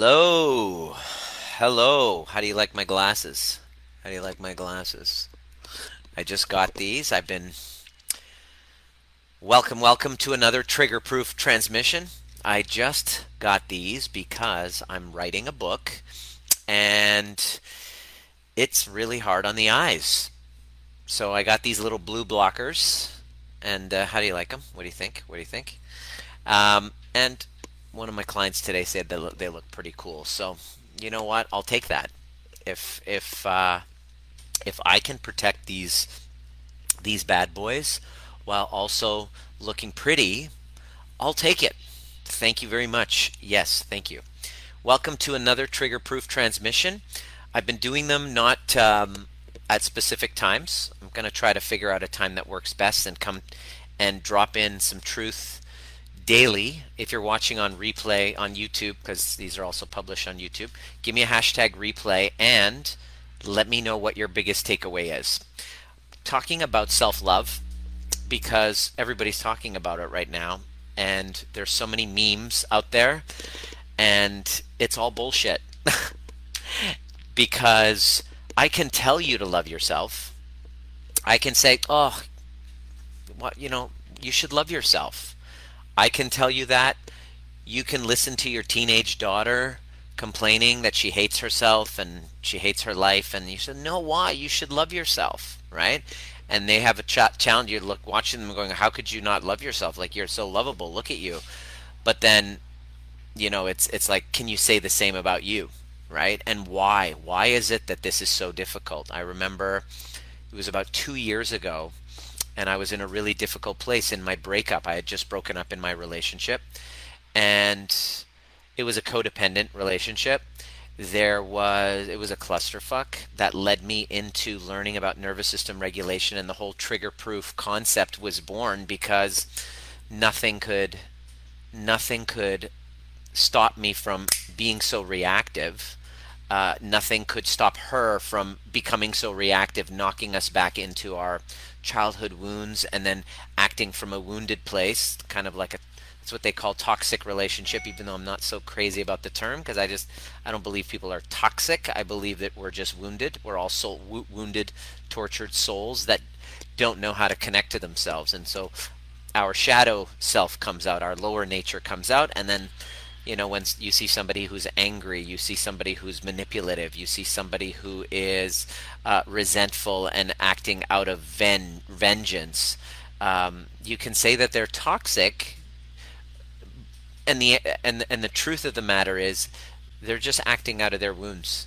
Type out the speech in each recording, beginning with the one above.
Hello. Hello. How do you like my glasses? How do you like my glasses? I just got these. I've been welcome, welcome to another trigger proof transmission. I just got these because I'm writing a book and it's really hard on the eyes. So I got these little blue blockers. And uh, how do you like them? What do you think? What do you think? Um, and one of my clients today said they look, they look pretty cool. So you know what? I'll take that. If if uh, if I can protect these these bad boys while also looking pretty, I'll take it. Thank you very much. Yes, thank you. Welcome to another trigger proof transmission. I've been doing them not um, at specific times. I'm going to try to figure out a time that works best and come and drop in some truth daily. If you're watching on replay on YouTube, because these are also published on YouTube, give me a hashtag replay and let me know what your biggest takeaway is. Talking about self love, because everybody's talking about it right now, and there's so many memes out there, and it's all bullshit. because I can tell you to love yourself. I can say, oh, what, you know, you should love yourself. I can tell you that. You can listen to your teenage daughter complaining that she hates herself and she hates her life, and you said, no, why? You should love yourself, right? And they have a ch- challenge. You look watching them going, how could you not love yourself? Like you're so lovable. Look at you. But then, you know, it's it's like, can you say the same about you? right? And why? Why is it that this is so difficult? I remember it was about two years ago, and I was in a really difficult place in my breakup. I had just broken up in my relationship, and it was a codependent relationship. There was it was a clusterfuck that led me into learning about nervous system regulation, and the whole trigger proof concept was born because nothing could nothing could stop me from being so reactive uh, nothing could stop her from becoming so reactive, knocking us back into our childhood wounds and then acting from a wounded place, kind of like a that's what they call toxic relationship even though I'm not so crazy about the term because I just I don't believe people are toxic. I believe that we're just wounded. We're all soul, wounded, tortured souls that don't know how to connect to themselves. And so our shadow self comes out, our lower nature comes out and then you know when you see somebody who's angry you see somebody who's manipulative you see somebody who is uh, resentful and acting out of ven- vengeance um, you can say that they're toxic. And the and and the truth of the matter is they're just acting out of their wounds.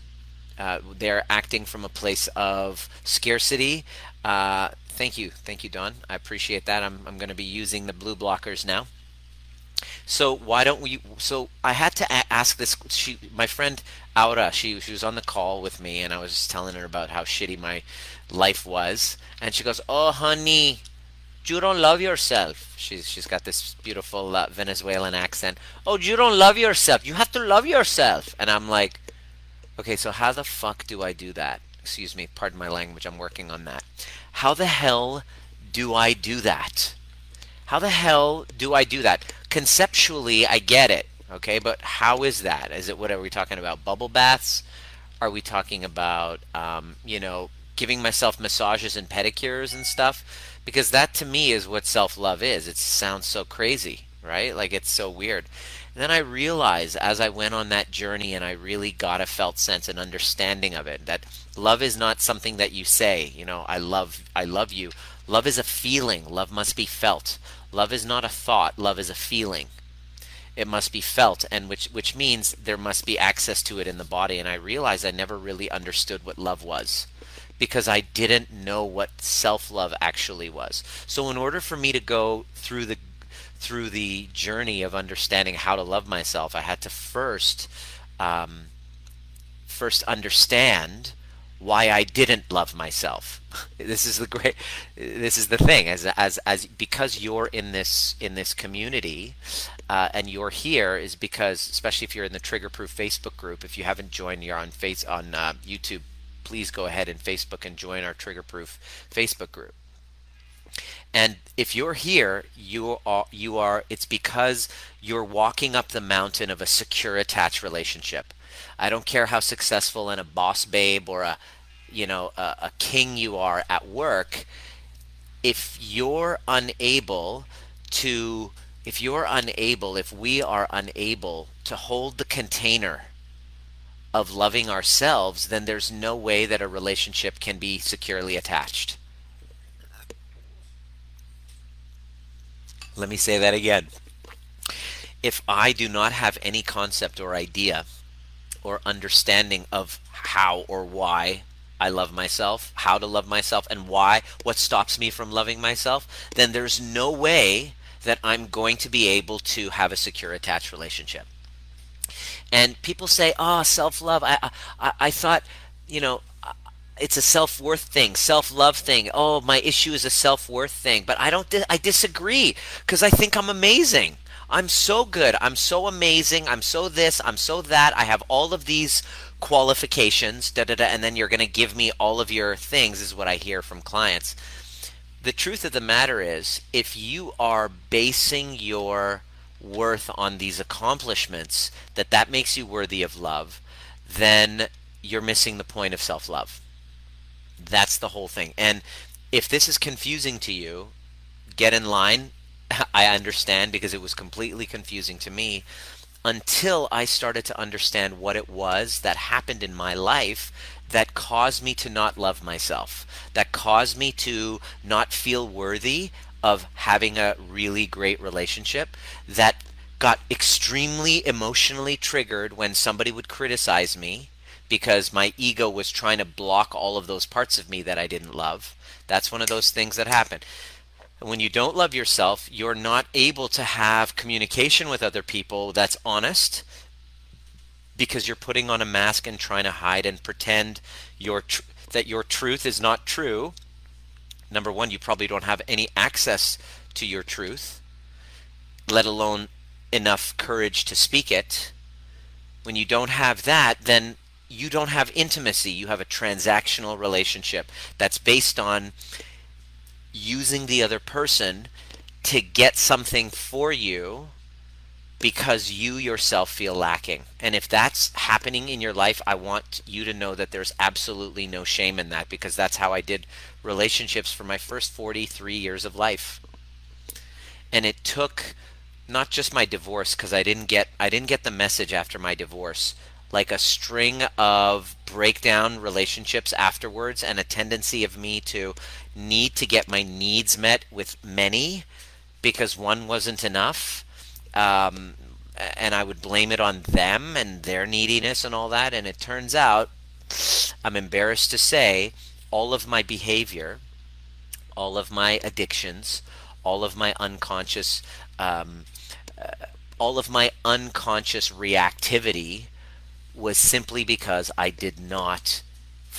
Uh, they're acting from a place of scarcity. Uh, thank you. Thank you don. I appreciate that. I'm, I'm going to be using the blue blockers now so why don't we? So I had to ask this. She, my friend Aura, she she was on the call with me, and I was telling her about how shitty my life was, and she goes, "Oh, honey." You don't love yourself. She's she's got this beautiful uh, Venezuelan accent. Oh, you don't love yourself. You have to love yourself. And I'm like, okay, so how the fuck do I do that? Excuse me, pardon my language. I'm working on that. How the hell do I do that? How the hell do I do that? Conceptually, I get it, okay, but how is that? Is it what are we talking about? Bubble baths? Are we talking about, um, you know, giving myself massages and pedicures and stuff? Because that to me is what self love is. It sounds so crazy, right? Like it's so weird. And then I realized as I went on that journey and I really got a felt sense and understanding of it that love is not something that you say, you know, I love I love you. Love is a feeling. Love must be felt. Love is not a thought, love is a feeling. It must be felt, and which which means there must be access to it in the body. And I realized I never really understood what love was because I didn't know what self-love actually was. So in order for me to go through the through the journey of understanding how to love myself, I had to first um, first understand why I didn't love myself. this is the great this is the thing as as as because you're in this in this community uh, and you're here is because especially if you're in the trigger proof Facebook group if you haven't joined you're on face on uh, YouTube please go ahead and Facebook and join our trigger proof Facebook group And if you're here, you are you are it's because you're walking up the mountain of a secure attached relationship. I don't care how successful and a boss babe or a you know a, a king you are at work if you're unable to if you're unable if we are unable to hold the container of loving ourselves then there's no way that a relationship can be securely attached. Let me say that again. If i do not have any concept or idea or understanding of how or why I love myself, how to love myself, and why, what stops me from loving myself, then there's no way that I'm going to be able to have a secure attached relationship. And people say, "Oh, self-love." I, I, I thought, you know, it's a self-worth thing, self-love thing. Oh, my issue is a self-worth thing, but I don't. I disagree because I think I'm amazing. I'm so good. I'm so amazing. I'm so this. I'm so that. I have all of these qualifications, da da da, and then you're going to give me all of your things, is what I hear from clients. The truth of the matter is, if you are basing your worth on these accomplishments, that that makes you worthy of love, then you're missing the point of self love. That's the whole thing. And if this is confusing to you, get in line. I understand because it was completely confusing to me until I started to understand what it was that happened in my life that caused me to not love myself, that caused me to not feel worthy of having a really great relationship, that got extremely emotionally triggered when somebody would criticize me because my ego was trying to block all of those parts of me that I didn't love. That's one of those things that happen. And when you don't love yourself, you're not able to have communication with other people that's honest because you're putting on a mask and trying to hide and pretend your that your truth is not true. Number 1, you probably don't have any access to your truth, let alone enough courage to speak it. When you don't have that, then you don't have intimacy. You have a transactional relationship that's based on using the other person to get something for you because you yourself feel lacking. And if that's happening in your life, I want you to know that there's absolutely no shame in that because that's how I did relationships for my first 43 years of life. And it took not just my divorce because I didn't get I didn't get the message after my divorce, like a string of breakdown relationships afterwards and a tendency of me to need to get my needs met with many because one wasn't enough um, and i would blame it on them and their neediness and all that. And it turns out i'm embarrassed to say all of my behavior all of my addictions all of my unconscious um, uh, all of my unconscious reactivity was simply because I did not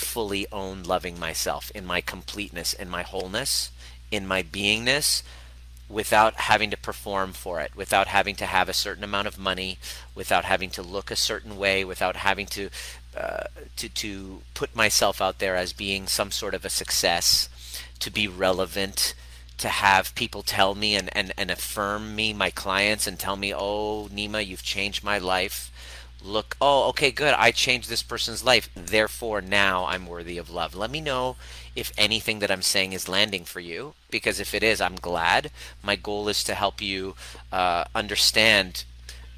fully own loving myself in my completeness, in my wholeness, in my beingness, without having to perform for it, without having to have a certain amount of money, without having to look a certain way, without having to uh, to to put myself out there as being some sort of a success, to be relevant, to have people tell me and, and, and affirm me, my clients, and tell me, oh, Nima, you've changed my life look, oh, okay, good. I changed this person's life. Therefore, now I'm worthy of love. Let me know if anything that I'm saying is landing for you, because if it is, I'm glad. My goal is to help you uh, understand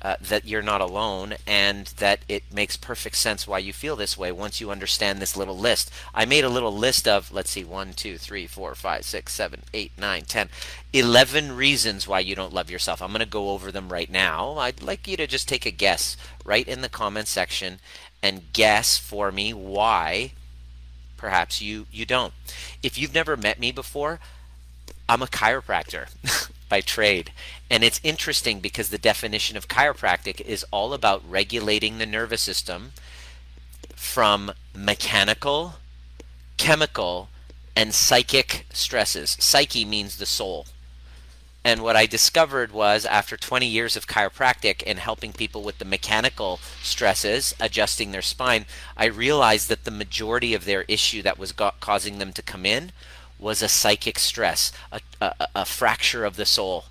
uh, that you're not alone and that it makes perfect sense why you feel this way once you understand this little list. I made a little list of, let's see, 1, 2, 3, 4, 5, 6, 7, 8, 9, 10, 11 reasons why you don't love yourself. I'm going to go over them right now. I'd like you to just take a guess right in the comment section and guess for me why perhaps you, you don't. If you've never met me before, I'm a chiropractor. by trade. And it's interesting because the definition of chiropractic is all about regulating the nervous system from mechanical, chemical, and psychic stresses. Psyche means the soul. And what I discovered was after 20 years of chiropractic and helping people with the mechanical stresses, adjusting their spine, I realized that the majority of their issue that was causing them to come in was a psychic stress, a, a, a fracture of the soul.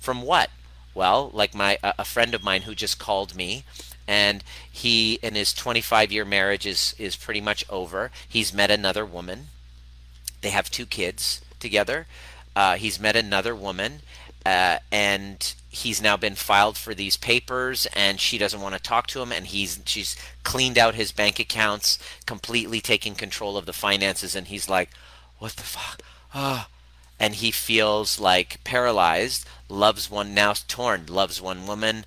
From what? Well, like my a friend of mine who just called me and he in his 25 year marriage is is pretty much over. He's met another woman. They have two kids together. Uh, he's met another woman, uh, and he's now been filed for these papers, and she doesn't want to talk to him, and he's she's cleaned out his bank accounts, completely taking control of the finances, and he's like, "What the fuck?" Ah. And he feels like paralyzed, loves one now torn, loves one woman,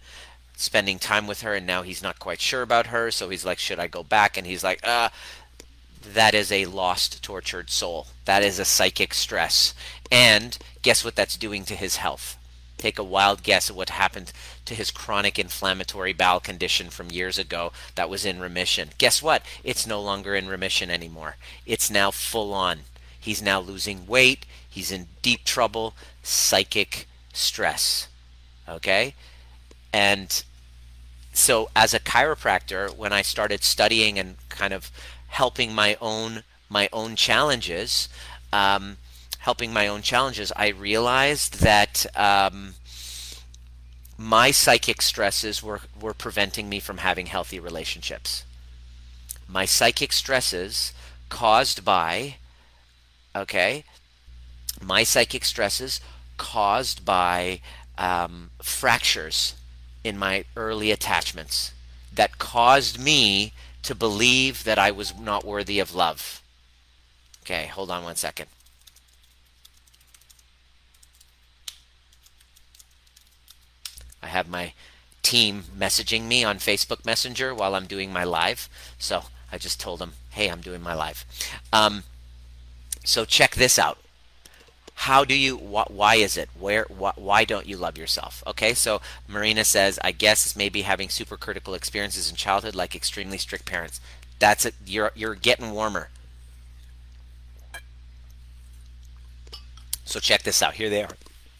spending time with her, and now he's not quite sure about her. So he's like, Should I go back? And he's like, Uh, that is a lost, tortured soul. That is a psychic stress. And guess what that's doing to his health? Take a wild guess at what happened to his chronic inflammatory bowel condition from years ago that was in remission. Guess what? It's no longer in remission anymore. It's now full on. He's now losing weight. He's in deep trouble. Psychic stress. Okay? And so, as a chiropractor, when I started studying and kind of helping my own my own challenges, um, helping my own challenges, I realized that um, my psychic stresses were were preventing me from having healthy relationships. My psychic stresses caused by okay my psychic stresses caused by um, fractures in my early attachments that caused me to believe that I was not worthy of love. Okay, hold on one second. I have my team messaging me on Facebook Messenger while I'm doing my live. So I just told them, hey, I'm doing my live. Um, so check this out. How do you wh- why is it? Where wh- why don't you love yourself? Okay so marina says i guess it's maybe having super critical experiences in childhood like extremely strict parents. That's it you're you're getting warmer. So check this out. Here they are.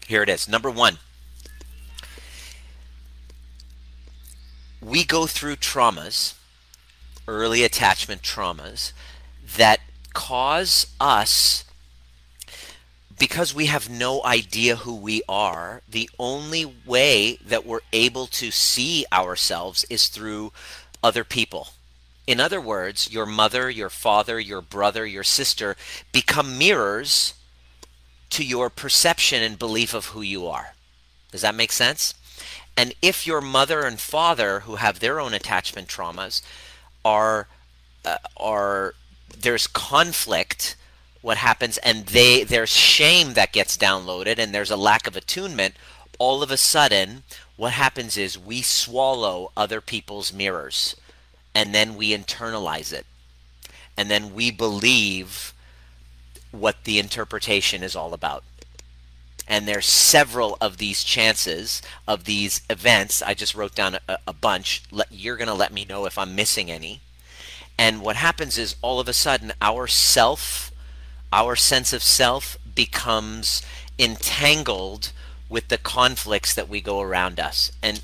Here it is. Number one. We go through traumas early attachment traumas that cause us because we have no idea who we are, the only way that we're able to see ourselves is through other people. In other words, your mother, your father, your brother, your sister become mirrors to your perception and belief of who you are. Does that make sense? And if your mother and father, who have their own attachment traumas, are uh, are there's conflict what happens and they there's shame that gets downloaded and there's a lack of attunement all of a sudden what happens is we swallow other people's mirrors and then we internalize it. And then we believe what the interpretation is all about. And there's several of these chances of these events i just wrote down a, a bunch you're going to let me know if i'm missing any and what happens is all of a sudden our self our sense of self becomes entangled with the conflicts that we go around us. And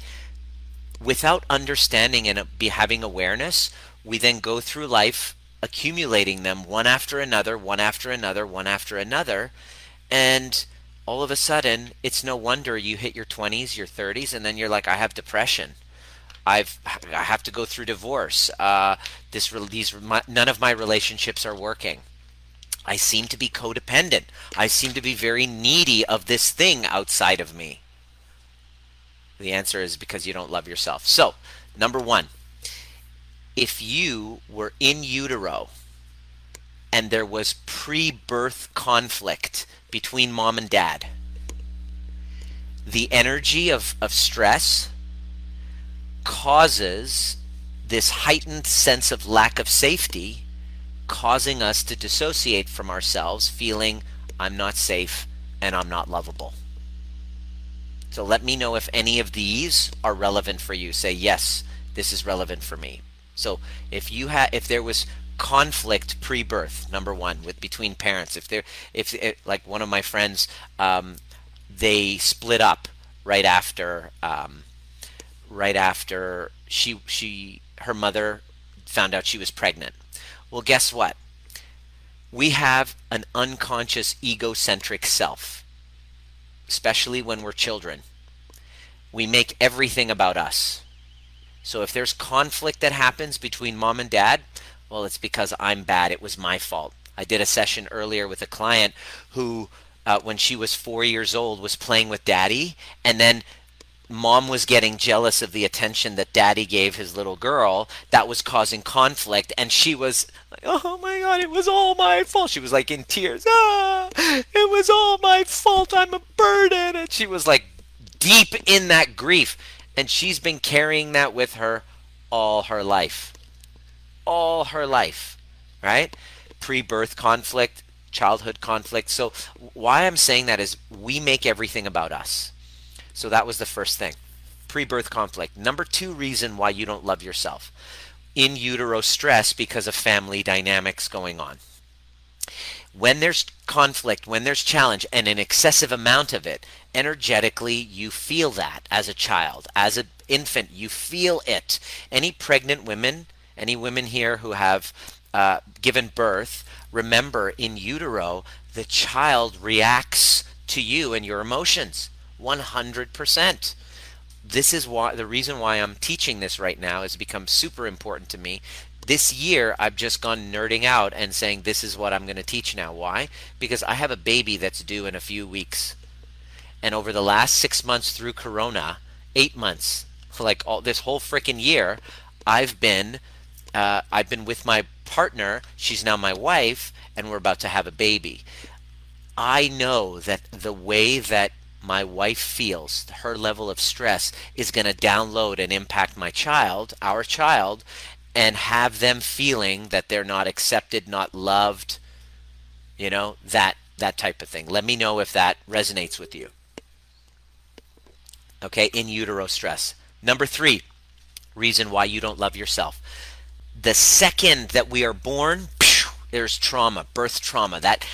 without understanding and be having awareness, we then go through life accumulating them one after another, one after another, one after another. And all of a sudden, it's no wonder you hit your 20s, your 30s, and then you're like, I have depression. I've I have to go through divorce. Uh, this these none of my relationships are working. I seem to be codependent. I seem to be very needy of this thing outside of me. The answer is because you don't love yourself. So, number one, if you were in utero and there was pre birth conflict between mom and dad, the energy of, of stress causes this heightened sense of lack of safety causing us to dissociate from ourselves, feeling I'm not safe and I'm not lovable. So let me know if any of these are relevant for you. Say yes, this is relevant for me. So if you had if there was conflict pre-birth number one with between parents if there if it, like one of my friends um, they split up right after um, right after she she her mother found out she was pregnant well, guess what? we have an unconscious egocentric self, especially when we're children. We make everything about us. So if there's conflict that happens between mom and dad, well, it's because I'm bad. It was my fault. I did a session earlier with a client who, uh, when she was four years old, was playing with daddy, and then mom was getting jealous of the attention that daddy gave his little girl that was causing conflict and she was like oh my god it was all my fault. She was like in tears. Ah it was all my fault. I'm a burden. And she was like deep in that grief and she's been carrying that with her all her life. All her life right? Pre-birth conflict childhood conflict. So why i'm saying that is we make everything about us so that was the first thing pre birth conflict. Number two reason why you don't love yourself in utero stress because of family dynamics going on. When there's conflict, when there's challenge, and an excessive amount of it, energetically you feel that as a child, as an infant, you feel it. Any pregnant women, any women here who have uh, given birth, remember in utero, the child reacts to you and your emotions. 100%. This is why the reason why I'm teaching this right now has become super important to me. This year, I've just gone nerding out and saying this is what I'm going to teach now. Why? Because I have a baby that's due in a few weeks. And over the last six months through Corona, eight months, like all this whole freaking year, I've been uh, I've been with my partner. She's now my wife, and we're about to have a baby. I know that the way that my wife feels, her level of stress is going to download and impact my child, our child, and have them feeling that they're not accepted, not loved, you know, that that type of thing. Let me know if that resonates with you. Okay, in utero stress. Number 3, reason why you don't love yourself. The second that we are born, there's trauma, birth trauma. That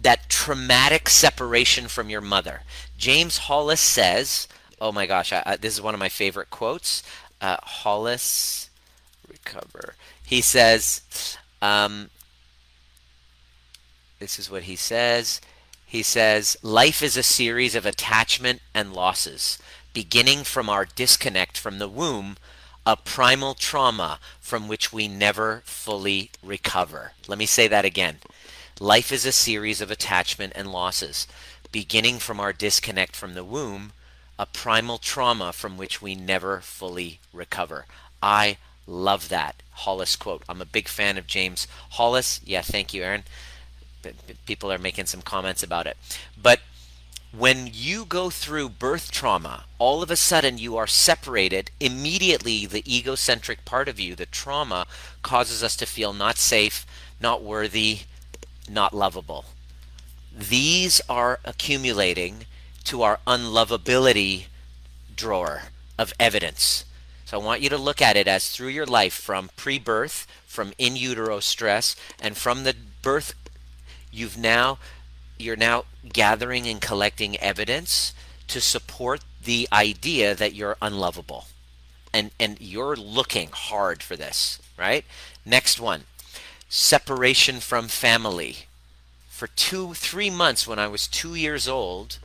that traumatic separation from your mother. James Hollis says, oh my gosh, I, I, this is one of my favorite quotes. Uh, Hollis, recover. He says, um, this is what he says. He says, life is a series of attachment and losses, beginning from our disconnect from the womb, a primal trauma from which we never fully recover. Let me say that again. Life is a series of attachment and losses, beginning from our disconnect from the womb, a primal trauma from which we never fully recover. I love that Hollis quote. I'm a big fan of James Hollis. Yeah, thank you, Aaron. People are making some comments about it. But when you go through birth trauma, all of a sudden you are separated. Immediately, the egocentric part of you, the trauma, causes us to feel not safe, not worthy, not lovable. These are accumulating to our unlovability drawer of evidence. So I want you to look at it as through your life from pre birth, from in utero stress, and from the birth, you've now, you're now gathering and collecting evidence to support the idea that you're unlovable. And, and you're looking hard for this, right? Next one separation from family. For two, three months when I was two years old,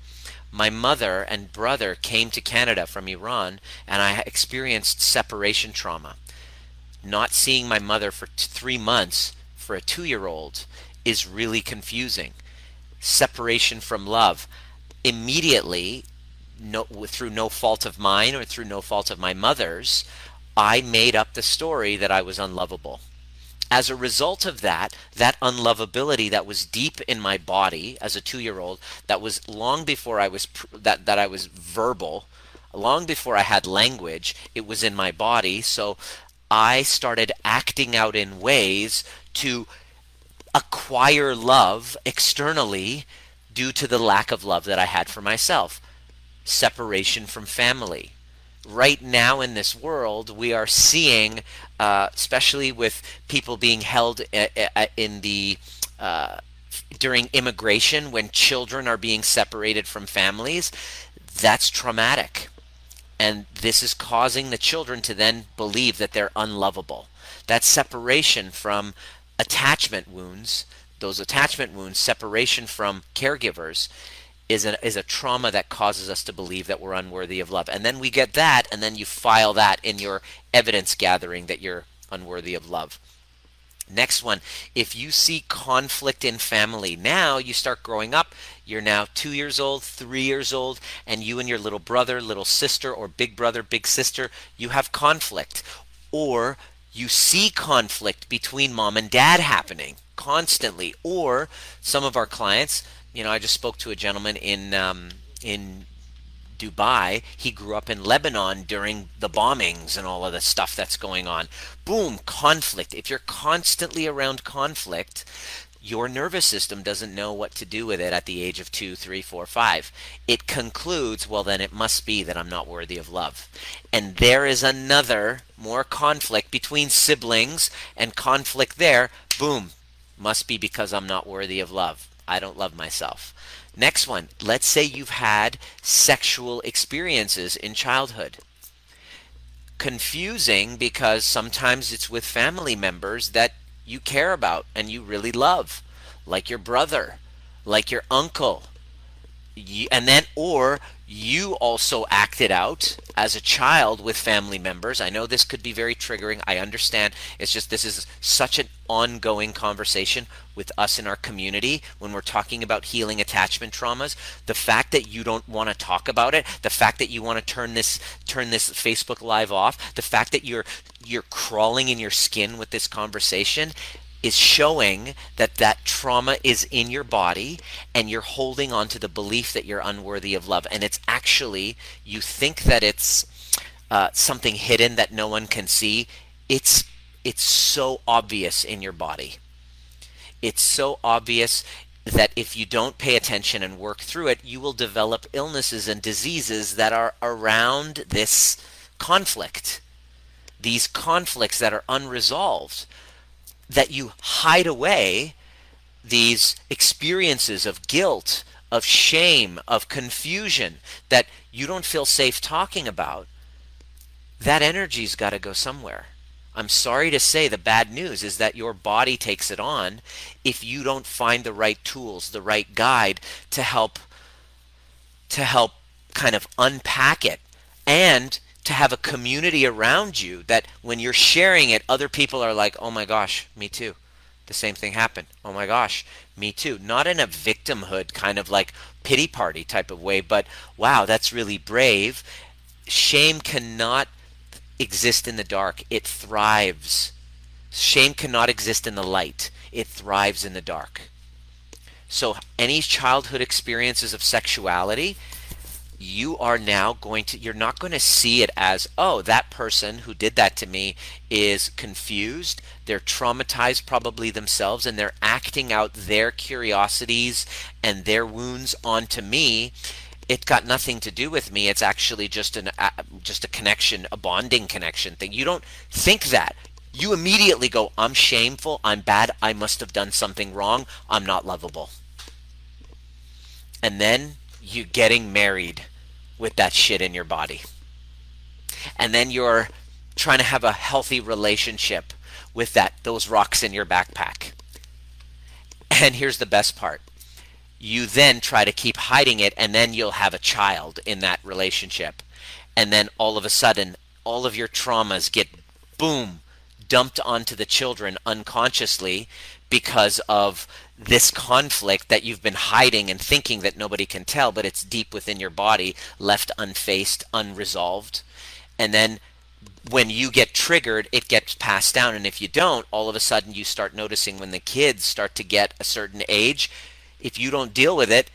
my mother and brother came to Canada from Iran, and I experienced separation trauma. Not seeing my mother for t- three months for a two year old is really confusing. Separation from love. Immediately, no, through no fault of mine or through no fault of my mother's, I made up the story that I was unlovable as a result of that, that unlovability that was deep in my body as a two-year-old, that was long before I was that that I was verbal, long before I had language, it was in my body. So I started acting out in ways to acquire love externally due to the lack of love that I had for myself. Separation from family. Right now in this world, we are seeing uh, especially with people being held uh, uh, in the uh, during immigration when children are being separated from families, that's traumatic. And this is causing the children to then believe that they're unlovable. That separation from attachment wounds those attachment wounds, separation from caregivers, is a, is a trauma that causes us to believe that we're unworthy of love. And then we get that, and then you file that in your evidence gathering that you're unworthy of love. Next one, if you see conflict in family, now you start growing up, you're now two years old, three years old, and you and your little brother, little sister, or big brother, big sister, you have conflict. Or you see conflict between mom and dad happening constantly. Or some of our clients, you know, I just spoke to a gentleman in um, in Dubai. He grew up in Lebanon during the bombings and all of the stuff that's going on. Boom, conflict. If you're constantly around conflict, your nervous system doesn't know what to do with it at the age of two, three, four, five. It concludes, well, then it must be that I'm not worthy of love. And there is another more conflict between siblings and conflict there. Boom, must be because I'm not worthy of love. I don't love myself. Next one. Let's say you've had sexual experiences in childhood. Confusing because sometimes it's with family members that you care about and you really love, like your brother, like your uncle. And then, or you also acted out as a child with family members. I know this could be very triggering. I understand. It's just this is such an ongoing conversation with us in our community when we're talking about healing attachment traumas. The fact that you don't want to talk about it, the fact that you want to turn this turn this Facebook live off, the fact that you're you're crawling in your skin with this conversation is showing that that trauma is in your body and you're holding on to the belief that you're unworthy of love. And it's actually you think that it's uh, something hidden that no one can see. It's it's so obvious in your body. It's so obvious that if you don't pay attention and work through it you will develop illnesses and diseases that are around this conflict. These conflicts that are unresolved that you hide away these experiences of guilt, of shame, of confusion that you don't feel safe talking about, that energy's got to go somewhere. I'm sorry to say the bad news is that your body takes it on if you don't find the right tools, the right guide to help to help kind of unpack it and to have a community around you that when you're sharing it, other people are like, oh my gosh, me too. The same thing happened. Oh my gosh, me too. Not in a victimhood kind of like pity party type of way, but wow, that's really brave. Shame cannot exist in the dark, it thrives. Shame cannot exist in the light, it thrives in the dark. So, any childhood experiences of sexuality, you are now going to you're not going to see it as oh that person who did that to me is confused. They're traumatized probably themselves and they're acting out their curiosities and their wounds onto me. It got nothing to do with me. It's actually just an uh, just a connection a bonding connection thing. You don't think that. You immediately go i'm shameful. I'm bad. I must have done something wrong. I'm not lovable. And then you getting married with that shit in your body. And then you're trying to have a healthy relationship with that those rocks in your backpack. And here's the best part. You then try to keep hiding it and then you'll have a child in that relationship. And then all of a sudden all of your traumas get boom dumped onto the children unconsciously because of this conflict that you've been hiding and thinking that nobody can tell, but it's deep within your body, left unfaced, unresolved. And then when you get triggered, it gets passed down. And if you don't, all of a sudden you start noticing when the kids start to get a certain age, if you don't deal with it,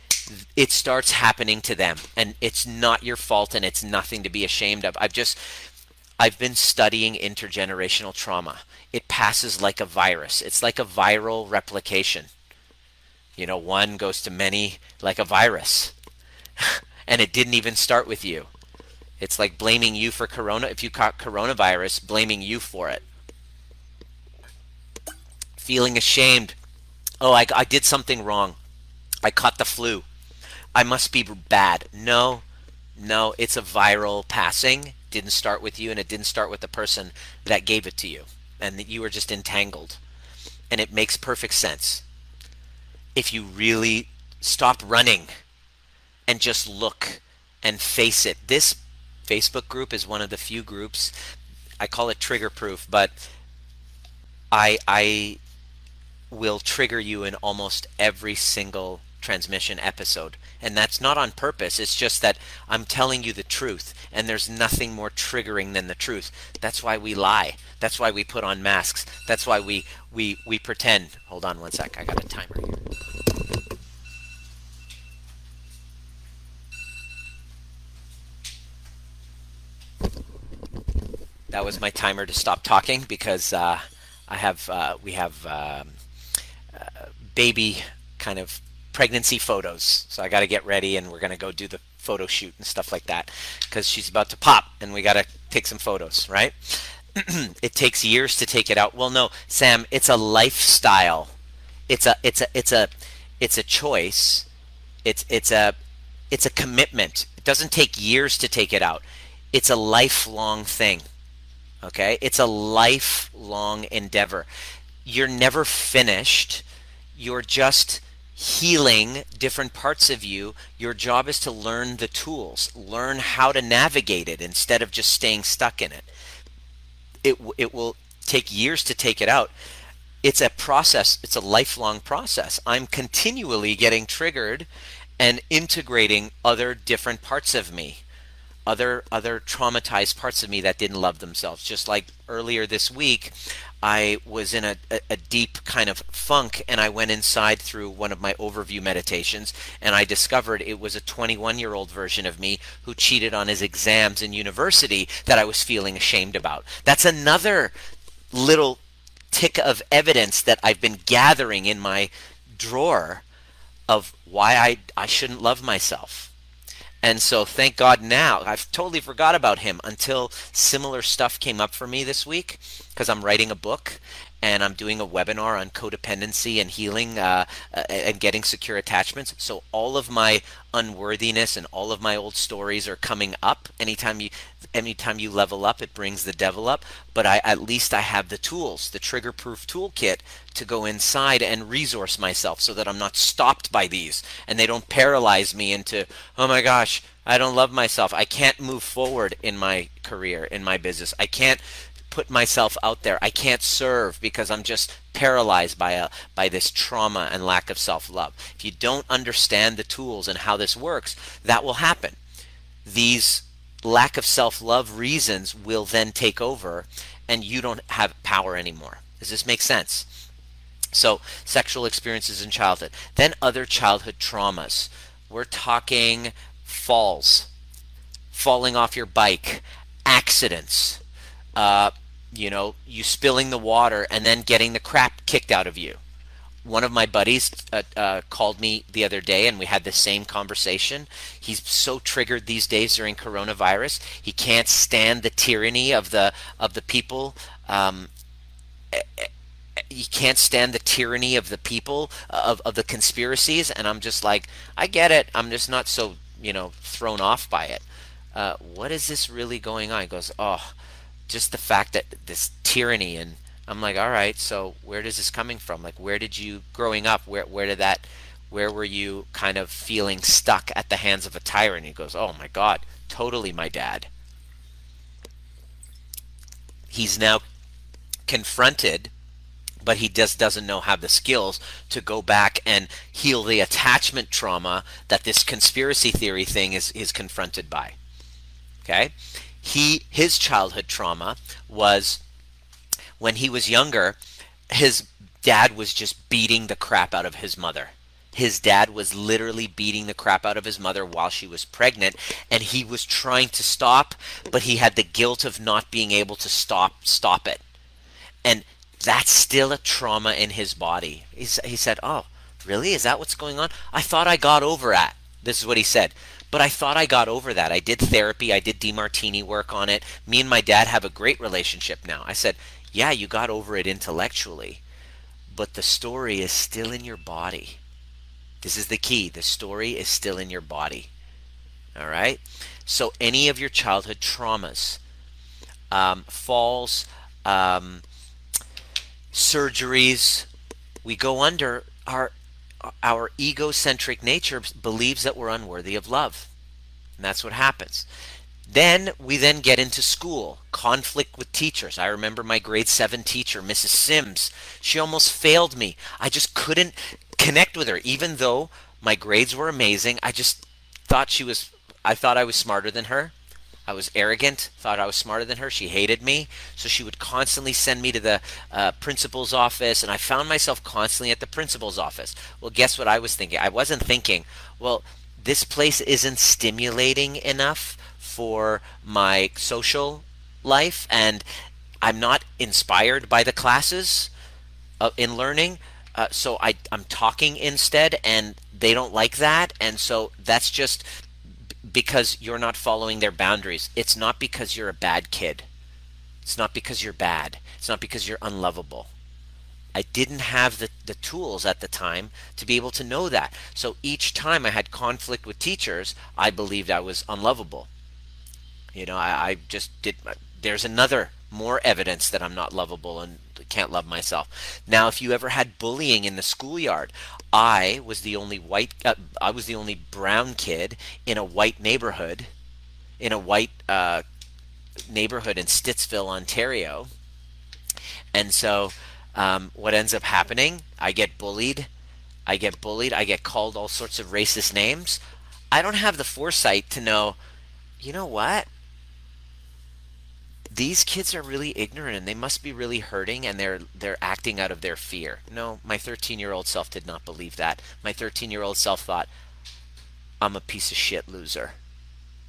it starts happening to them. And it's not your fault and it's nothing to be ashamed of. I've just I've been studying intergenerational trauma. It passes like a virus. It's like a viral replication. You know, one goes to many like a virus. and it didn't even start with you. It's like blaming you for corona. If you caught coronavirus, blaming you for it. Feeling ashamed. Oh, I, I did something wrong. I caught the flu. I must be bad. No, no, it's a viral passing didn't start with you and it didn't start with the person that gave it to you and that you were just entangled and it makes perfect sense if you really stop running and just look and face it. This Facebook group is one of the few groups I call it trigger proof, but I I will trigger you in almost every single transmission episode. And that's not on purpose. It's just that I'm telling you the truth, and there's nothing more triggering than the truth. That's why we lie. That's why we put on masks. That's why we we we pretend. Hold on one sec. I got a timer here. That was my timer to stop talking because uh, I have uh, we have um, uh, baby kind of pregnancy photos. So I got to get ready and we're going to go do the photo shoot and stuff like that because she's about to pop and we got to take some photos, right? it takes years to take it out. Well, no, Sam, it's a lifestyle. It's a it's a it's a it's a choice. It's it's a it's a commitment. It doesn't take years to take it out. It's a lifelong thing. Okay? It's a lifelong endeavor. You're never finished. You're just healing different parts of you. Your job is to learn the tools, learn how to navigate it instead of just staying stuck in it. It, it will take years to take it out. It's a process, it's a lifelong process. I'm continually getting triggered and integrating other different parts of me other other traumatized parts of me that didn't love themselves just like earlier this week I was in a, a, a, deep kind of funk, and I went inside through one of my overview meditations, and I discovered it was a 21 year old version of me who cheated on his exams in university that I was feeling ashamed about. That's another little tick of evidence that I've been gathering in my drawer of why I, I shouldn't love myself. And so thank God now, I've totally forgot about him until similar stuff came up for me this week because I'm writing a book and I'm doing a webinar on codependency and healing uh, and getting secure attachments. So all of my unworthiness and all of my old stories are coming up. Anytime you anytime you level up, it brings the devil up. But I at least I have the tools, the trigger proof toolkit to go inside and resource myself so that I'm not stopped by these and they don't paralyze me into, oh my gosh, I don't love myself. I can't move forward in my career, in my business. I can't put myself out there. I can't serve because I'm just paralyzed by a by this trauma and lack of self-love. If you don't understand the tools and how this works, that will happen. These lack of self-love reasons will then take over and you don't have power anymore. Does this make sense? So, sexual experiences in childhood. Then other childhood traumas. We're talking falls, falling off your bike, accidents, uh, you know, you spilling the water and then getting the crap kicked out of you. One of my buddies uh, uh, called me the other day and we had the same conversation. He's so triggered these days during coronavirus. He can't stand the tyranny of the of the people. Um, he can't stand the tyranny of the people of, of the conspiracies and i'm just like i get it i'm just not so you know thrown off by it uh, what is this really going on he goes oh just the fact that this tyranny and I'm like, all right, so where does this coming from? Like, where did you growing up? Where where did that? Where were you kind of feeling stuck at the hands of a tyrant? He goes, oh my God, totally my dad. He's now confronted, but he just doesn't know have the skills to go back and heal the attachment trauma that this conspiracy theory thing is is confronted by. Okay, he his childhood trauma was when he was younger his dad was just beating the crap out of his mother. His dad was literally beating the crap out of his mother while she was pregnant and he was trying to stop but he had the guilt of not being able to stop stop it. And that's still a trauma in his body. He, he said oh really? Is that what's going on? I thought i got over that this is what he said but I thought I got over that. I did therapy, I did Demartini work on it. Me and my dad have a great relationship now. I said, Yeah, you got over it intellectually, but the story is still in your body. This is the key. The story is still in your body. All right? So, any of your childhood traumas, um, falls, um, surgeries, we go under are our egocentric nature believes that we're unworthy of love. And that's what happens. Then we then get into school, conflict with teachers. I remember my grade 7 teacher, Mrs. Sims. She almost failed me. I just couldn't connect with her even though my grades were amazing. I just thought she was I thought I was smarter than her. I was arrogant, thought I was smarter than her. She hated me. So she would constantly send me to the uh, principal's office, and I found myself constantly at the principal's office. Well, guess what I was thinking? I wasn't thinking, well, this place isn't stimulating enough for my social life, and I'm not inspired by the classes uh, in learning. Uh, so I, I'm talking instead, and they don't like that. And so that's just because you're not following their boundaries. It's not because you're a bad kid. It's not because you're bad. It's not because you're unlovable. I didn't have the, the tools at the time to be able to know that. So each time I had conflict with teachers, I believed I was unlovable. You know, I, I just did. There's another more evidence that I'm not lovable and can't love myself. Now, if you ever had bullying in the schoolyard, I was the only white, uh, I was the only brown kid in a white neighborhood, in a white uh, neighborhood in Stittsville, Ontario. And so, um, what ends up happening? I get bullied. I get bullied. I get called all sorts of racist names. I don't have the foresight to know, you know what? These kids are really ignorant and they must be really hurting and they're they're acting out of their fear. No, my 13-year-old self did not believe that. My 13-year-old self thought I'm a piece of shit loser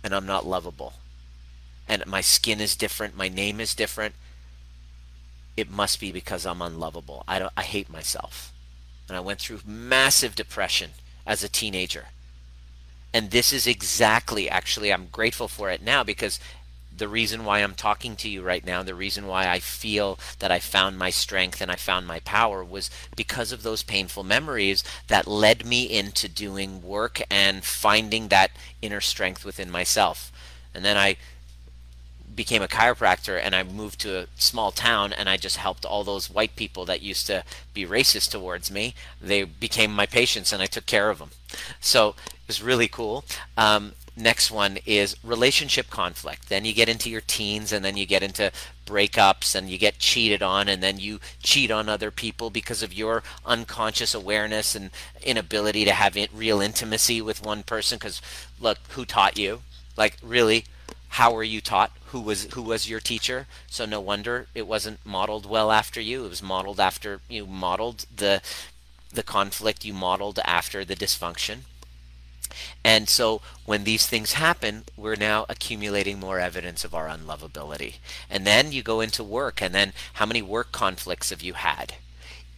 and I'm not lovable. And my skin is different, my name is different. It must be because I'm unlovable. I don't I hate myself. And I went through massive depression as a teenager. And this is exactly actually I'm grateful for it now because the reason why I'm talking to you right now, the reason why I feel that I found my strength and I found my power was because of those painful memories that led me into doing work and finding that inner strength within myself. And then I became a chiropractor and I moved to a small town and I just helped all those white people that used to be racist towards me. They became my patients and I took care of them. So it was really cool. Um, next one is relationship conflict. Then you get into your teens and then you get into breakups and you get cheated on and then you cheat on other people because of your unconscious awareness and inability to have real intimacy with one person. Because look who taught you? Like really how were you taught? Who was who was your teacher? So no wonder it wasn't modeled well after you. It was modeled after you modeled the the conflict you modeled after the dysfunction and so when these things happen, we're now accumulating more evidence of our unlovability. And then you go into work, and then how many work conflicts have you had?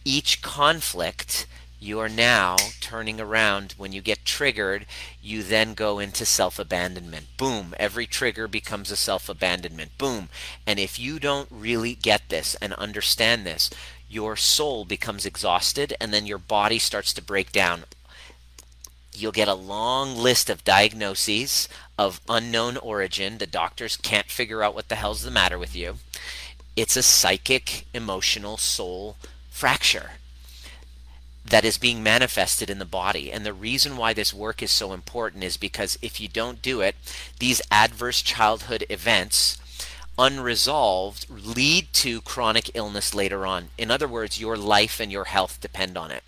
Each conflict you are now turning around when you get triggered you then go into self-abandonment boom every trigger becomes a self-abandonment boom and if you don't really get this and understand this your soul becomes exhausted and then your body starts to break down you'll get a long list of diagnoses of unknown origin. The doctors can't figure out what the hell's the matter with you. It's a psychic, emotional, soul fracture that is being manifested in the body. And the reason why this work is so important is because if you don't do it, these adverse childhood events unresolved lead to chronic illness later on. In other words, your life and your health depend on it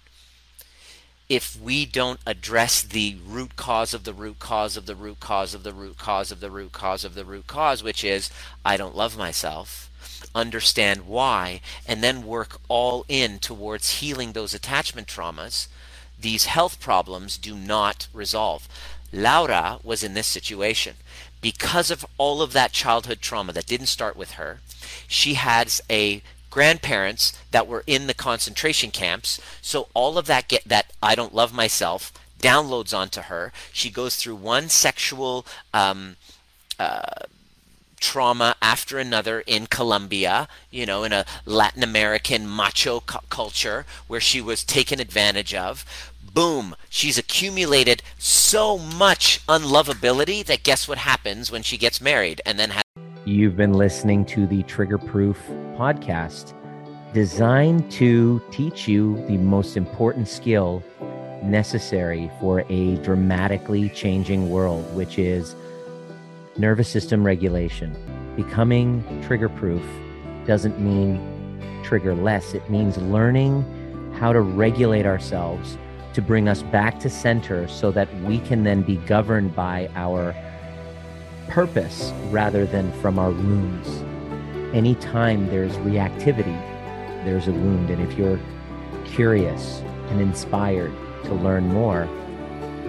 if we don't address the root cause of the root cause of the root cause of the root cause of the root cause of the root cause, which is I don't love myself, understand why, and then work all in towards healing those attachment traumas, these health problems do not resolve. Laura was in this situation. Because of all of that childhood trauma that didn't start with her, she has a grandparents that were in the concentration camps. So all of that get that I don't love myself downloads onto her. She goes through one sexual um, uh, trauma after another in Colombia, you know, in a Latin American macho cu- culture where she was taken advantage of. Boom, she's accumulated so much unlovability that guess what happens when she gets married and then has You've been listening to the Trigger Proof podcast, designed to teach you the most important skill necessary for a dramatically changing world, which is nervous system regulation. Becoming trigger proof doesn't mean trigger less, it means learning how to regulate ourselves to bring us back to center so that we can then be governed by our purpose rather than from our wounds. Anytime there's reactivity, there's a wound. And if you're curious and inspired to learn more,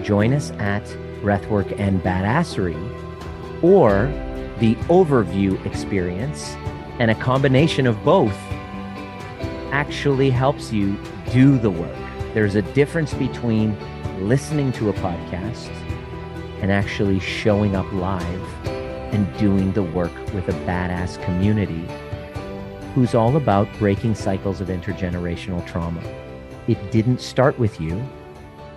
join us at Breathwork and Badassery or the overview experience, and a combination of both actually helps you do the work. There's a difference between listening to a podcast and actually showing up live and doing the work with a badass community who's all about breaking cycles of intergenerational trauma. It didn't start with you,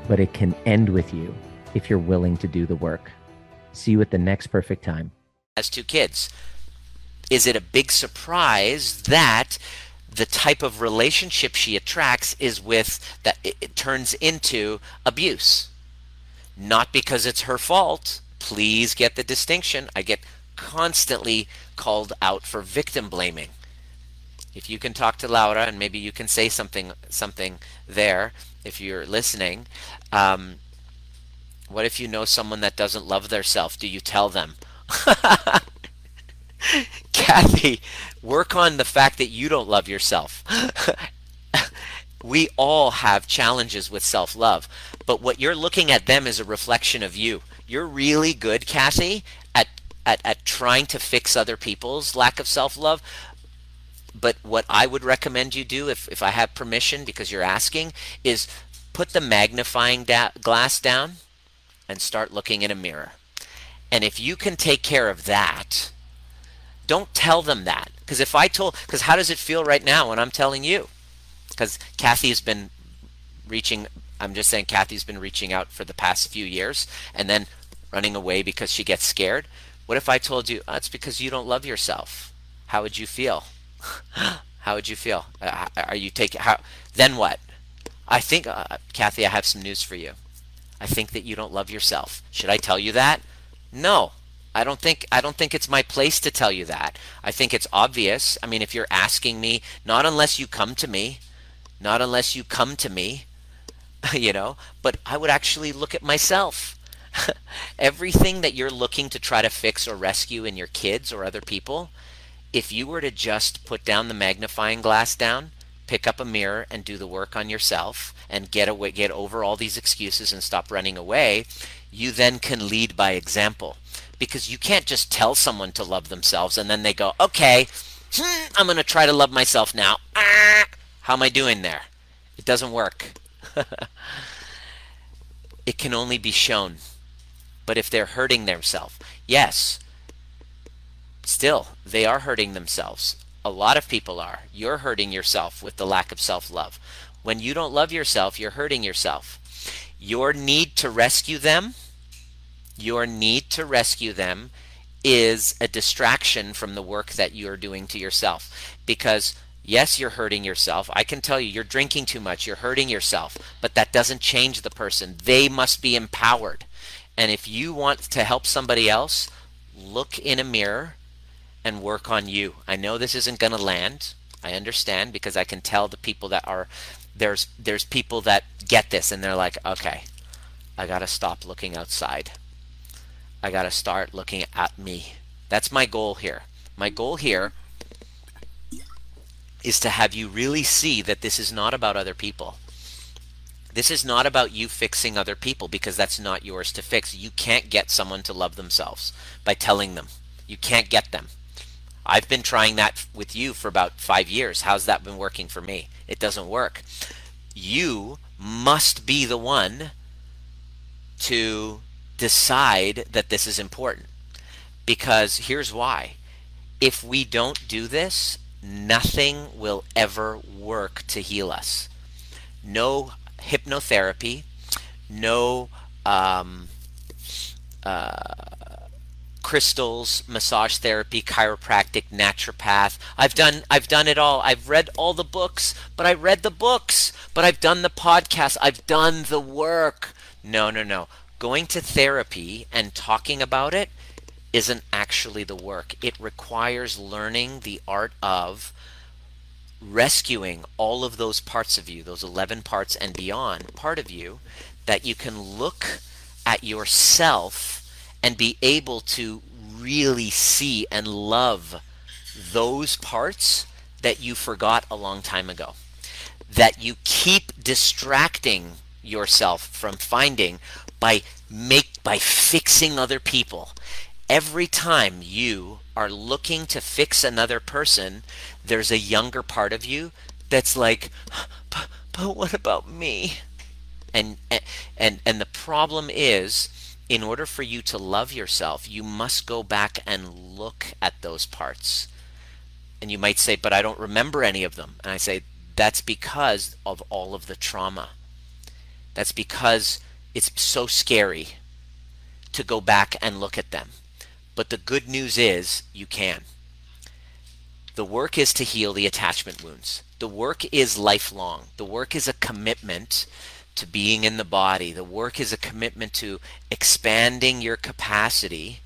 but it can end with you if you're willing to do the work. See you at the next perfect time. Has two kids. Is it a big surprise that the type of relationship she attracts is with that it turns into abuse? Not because it's her fault. Please get the distinction. I get constantly called out for victim blaming. If you can talk to Laura and maybe you can say something something there if you're listening. Um, what if you know someone that doesn't love their self? Do you tell them? Kathy, work on the fact that you don't love yourself. we all have challenges with self love, but what you're looking at them is a reflection of you. You're really good, Kathy, at, at, at trying to fix other people's lack of self love. But what I would recommend you do, if, if I have permission, because you're asking, is put the magnifying da- glass down and start looking in a mirror. And if you can take care of that, don't tell them that. Because if I told, because how does it feel right now when I'm telling you? Because Kathy has been reaching, I'm just saying Kathy's been reaching out for the past few years and then running away because she gets scared. What if I told you, oh, it's because you don't love yourself? How would you feel? how would you feel? Uh, are you taking, how, then what? I think, uh, Kathy, I have some news for you. I think that you don't love yourself. Should I tell you that? No. I don't think I don't think it's my place to tell you that. I think it's obvious. I mean, if you're asking me, not unless you come to me, not unless you come to me, you know, but I would actually look at myself. Everything that you're looking to try to fix or rescue in your kids or other people, if you were to just put down the magnifying glass down pick up a mirror and do the work on yourself and get away get over all these excuses and stop running away you then can lead by example. Because you can't just tell someone to love themselves and then they go okay hmm, i'm going to try to love myself now. Ah, how am i doing there? It doesn't work it can only be shown but if they're hurting themselves yes still they are hurting themselves a lot of people are. You're hurting yourself with the lack of self love. When you don't love yourself, you're hurting yourself. Your need to rescue them, your need to rescue them is a distraction from the work that you're doing to yourself. Because, yes, you're hurting yourself. I can tell you, you're drinking too much, you're hurting yourself, but that doesn't change the person. They must be empowered. And if you want to help somebody else, look in a mirror and work on you. I know this isn't going to land. I understand because I can tell the people that are there's there's people that get this and they're like, "Okay, I got to stop looking outside. I got to start looking at me." That's my goal here. My goal here is to have you really see that this is not about other people. This is not about you fixing other people because that's not yours to fix. You can't get someone to love themselves by telling them. You can't get them. I've been trying that with you for about five years. How's that been working for me? It doesn't work. You must be the one to decide that this is important. Because here's why. If we don't do this, nothing will ever work to heal us. No hypnotherapy, no um, uh, crystals, massage therapy, chiropractic, naturopath. I've done I've done it all. I've read all the books, but I read the books, but I've done the podcast. I've done the work. No, no, no. Going to therapy and talking about it isn't actually the work. It requires learning the art of rescuing all of those parts of you, those 11 parts and beyond, part of you, that you can look at yourself and be able to really see and love those parts that you forgot a long time ago. That you keep distracting yourself from finding by make by fixing other people. Every time you are looking to fix another person, there's a younger part of you that's like, but, but what about me? And, and and the problem is in order for you to love yourself, you must go back and look at those parts. And you might say, but I don't remember any of them. And I say, that's because of all of the trauma. That's because it's so scary to go back and look at them. But the good news is you can. The work is to heal the attachment wounds. The work is lifelong. The work is a commitment to being in the body. The work is a commitment to expanding your capacity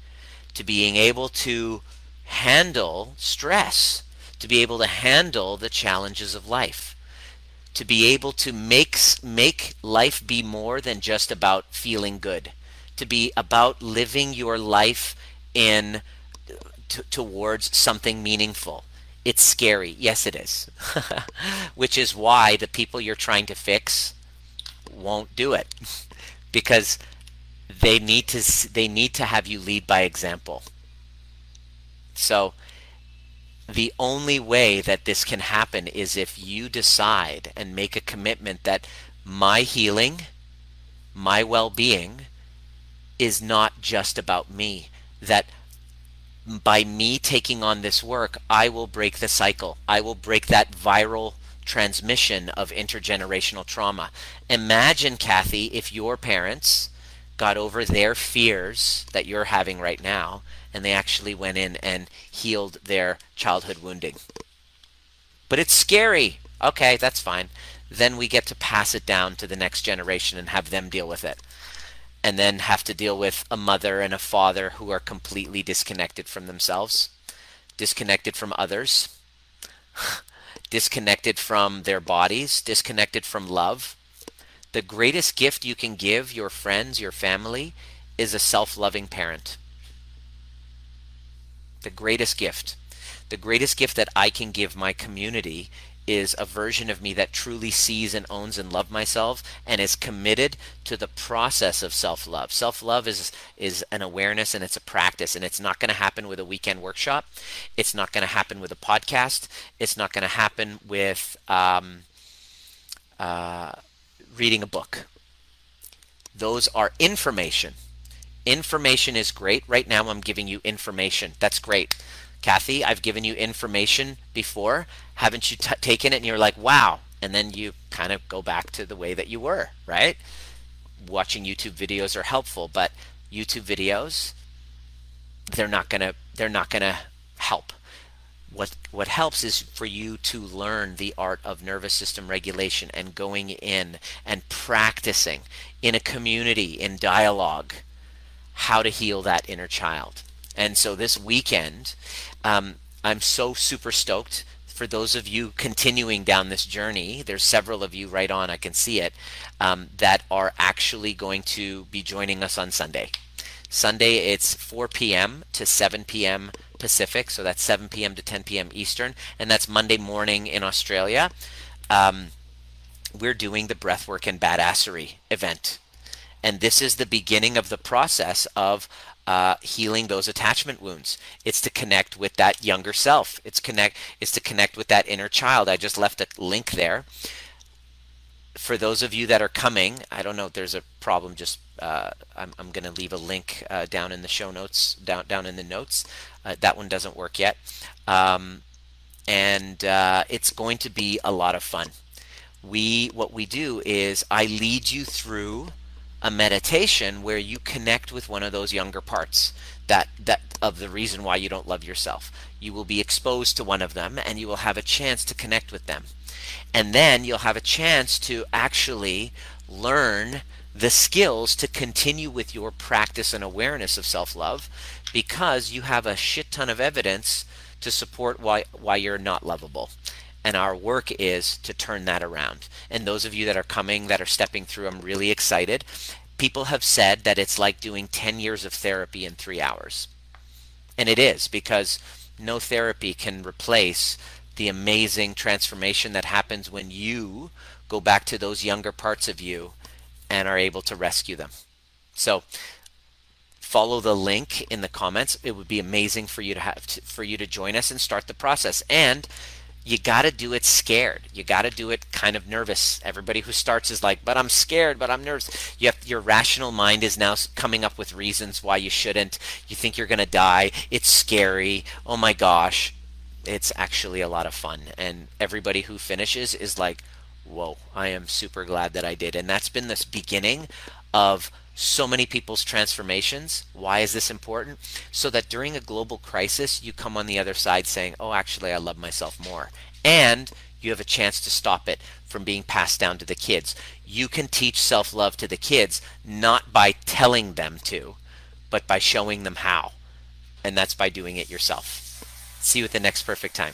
to being able to handle stress, to be able to handle the challenges of life, to be able to make make life be more than just about feeling good, to be about living your life in t- towards something meaningful. It's scary. Yes, it is. Which is why the people you're trying to fix won't do it because they need to they need to have you lead by example. So the only way that this can happen is if you decide and make a commitment that my healing, my well-being is not just about me that by me taking on this work, I will break the cycle. I will break that viral transmission of intergenerational trauma. Imagine, Kathy, if your parents got over their fears that you're having right now and they actually went in and healed their childhood wounding. But it's scary. Okay, that's fine. Then we get to pass it down to the next generation and have them deal with it and then have to deal with a mother and a father who are completely disconnected from themselves, disconnected from others, disconnected from their bodies, disconnected from love. The greatest gift you can give your friends, your family, is a self loving parent. The greatest gift. The greatest gift that I can give my community is a version of me that truly sees and owns and loves myself and is committed to the process of self-love. Self-love is is an awareness and it's a practice and it's not going to happen with a weekend workshop. It's not going to happen with a podcast. It's not going to happen with um, uh, reading a book. Those are information. Information is great. Right now I'm giving you information. That's great. Kathy, I've given you information before. Haven't you t- taken it and you're like, wow. And then you kind of go back to the way that you were, right? Watching YouTube videos are helpful, but YouTube videos, they're not gonna they're not gonna help. What what helps is for you to learn the art of nervous system regulation and going in and practicing in a community in dialogue how to heal that inner child. And so this weekend, um, I'm so super stoked for those of you continuing down this journey. There's several of you right on, I can see it, um, that are actually going to be joining us on Sunday. Sunday, it's 4 p.m. to 7 p.m. Pacific, so that's 7 p.m. to 10 p.m. Eastern, and that's Monday morning in Australia. Um, we're doing the Breathwork and Badassery event. And this is the beginning of the process of uh, healing those attachment wounds. It's to connect with that younger self. It's connect. It's to connect with that inner child. I just left a link there. For those of you that are coming, I don't know if there's a problem. Just uh, I'm, I'm going to leave a link uh, down in the show notes, down down in the notes. Uh, that one doesn't work yet, um, and uh, it's going to be a lot of fun. We what we do is I lead you through a meditation where you connect with one of those younger parts that that of the reason why you don't love yourself. You will be exposed to one of them and you will have a chance to connect with them. And then you'll have a chance to actually learn the skills to continue with your practice and awareness of self-love because you have a shit ton of evidence to support why why you're not lovable and our work is to turn that around and those of you that are coming that are stepping through i'm really excited people have said that it's like doing 10 years of therapy in 3 hours and it is because no therapy can replace the amazing transformation that happens when you go back to those younger parts of you and are able to rescue them so follow the link in the comments. It would be amazing for you to have to, for you to join us and start the process. And you got to do it scared. You got to do it kind of nervous. Everybody who starts is like, "But I'm scared, but I'm nervous." You have, your rational mind is now coming up with reasons why you shouldn't. You think you're going to die. It's scary. Oh my gosh. It's actually a lot of fun. And everybody who finishes is like, "Whoa, I am super glad that I did." And that's been this beginning of so many people's transformations. Why is this important? So that during a global crisis, you come on the other side saying, oh, actually, I love myself more. And you have a chance to stop it from being passed down to the kids. You can teach self love to the kids not by telling them to, but by showing them how. And that's by doing it yourself. See you at the next perfect time.